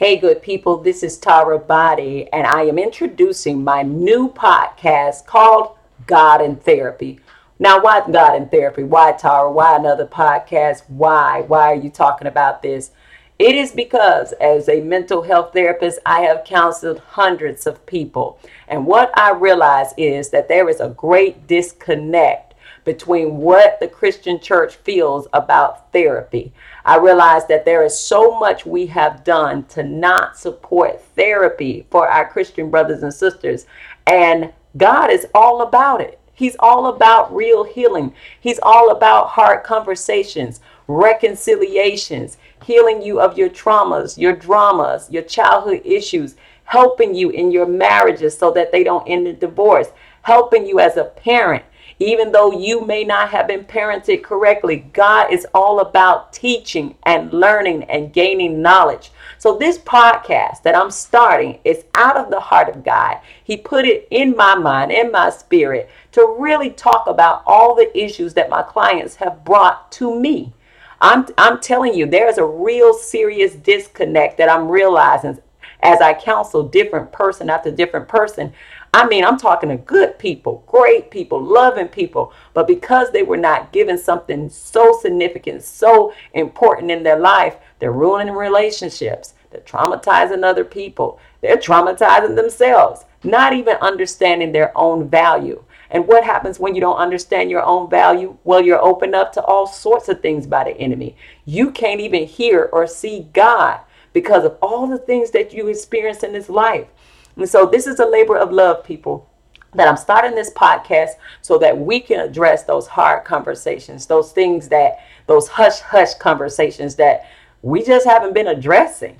Hey, good people, this is Tara Boddie, and I am introducing my new podcast called God and Therapy. Now, why God and Therapy? Why Tara? Why another podcast? Why? Why are you talking about this? It is because, as a mental health therapist, I have counseled hundreds of people. And what I realize is that there is a great disconnect between what the Christian church feels about therapy. I realize that there is so much we have done to not support therapy for our Christian brothers and sisters. And God is all about it. He's all about real healing. He's all about hard conversations, reconciliations, healing you of your traumas, your dramas, your childhood issues, helping you in your marriages so that they don't end in divorce, helping you as a parent even though you may not have been parented correctly, God is all about teaching and learning and gaining knowledge. So, this podcast that I'm starting is out of the heart of God. He put it in my mind, in my spirit, to really talk about all the issues that my clients have brought to me. I'm, I'm telling you, there's a real serious disconnect that I'm realizing as I counsel different person after different person. I mean, I'm talking to good people, great people, loving people, but because they were not given something so significant, so important in their life, they're ruining relationships. They're traumatizing other people. They're traumatizing themselves, not even understanding their own value. And what happens when you don't understand your own value? Well, you're open up to all sorts of things by the enemy. You can't even hear or see God because of all the things that you experience in this life. And so this is a labor of love, people. That I'm starting this podcast so that we can address those hard conversations, those things that, those hush hush conversations that we just haven't been addressing.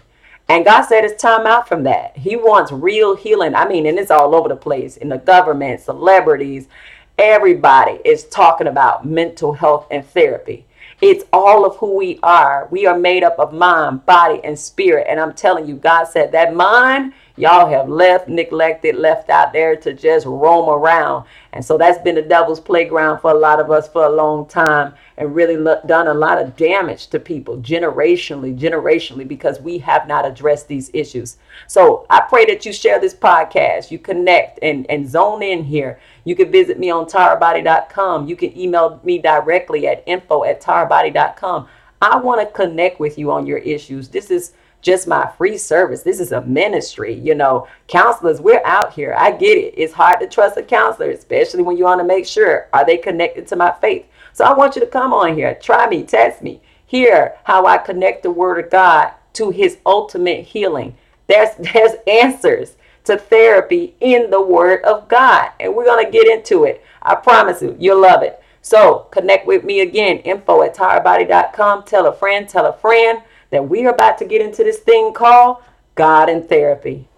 And God said it's time out from that. He wants real healing. I mean, and it's all over the place in the government, celebrities, everybody is talking about mental health and therapy. It's all of who we are. We are made up of mind, body, and spirit. And I'm telling you, God said that mind y'all have left, neglected, left out there to just roam around. And so that's been the devil's playground for a lot of us for a long time and really done a lot of damage to people generationally, generationally, because we have not addressed these issues. So I pray that you share this podcast, you connect and, and zone in here. You can visit me on taraboddie.com. You can email me directly at info at taraboddie.com. I want to connect with you on your issues. This is just my free service. This is a ministry. You know, counselors, we're out here. I get it. It's hard to trust a counselor, especially when you want to make sure are they connected to my faith. So I want you to come on here, try me, test me, hear how I connect the word of God to his ultimate healing. There's there's answers to therapy in the word of God. And we're going to get into it. I promise you, you'll love it. So connect with me again, info at taraboddie.com. Tell a friend, tell a friend that we are about to get into this thing called God and Therapy.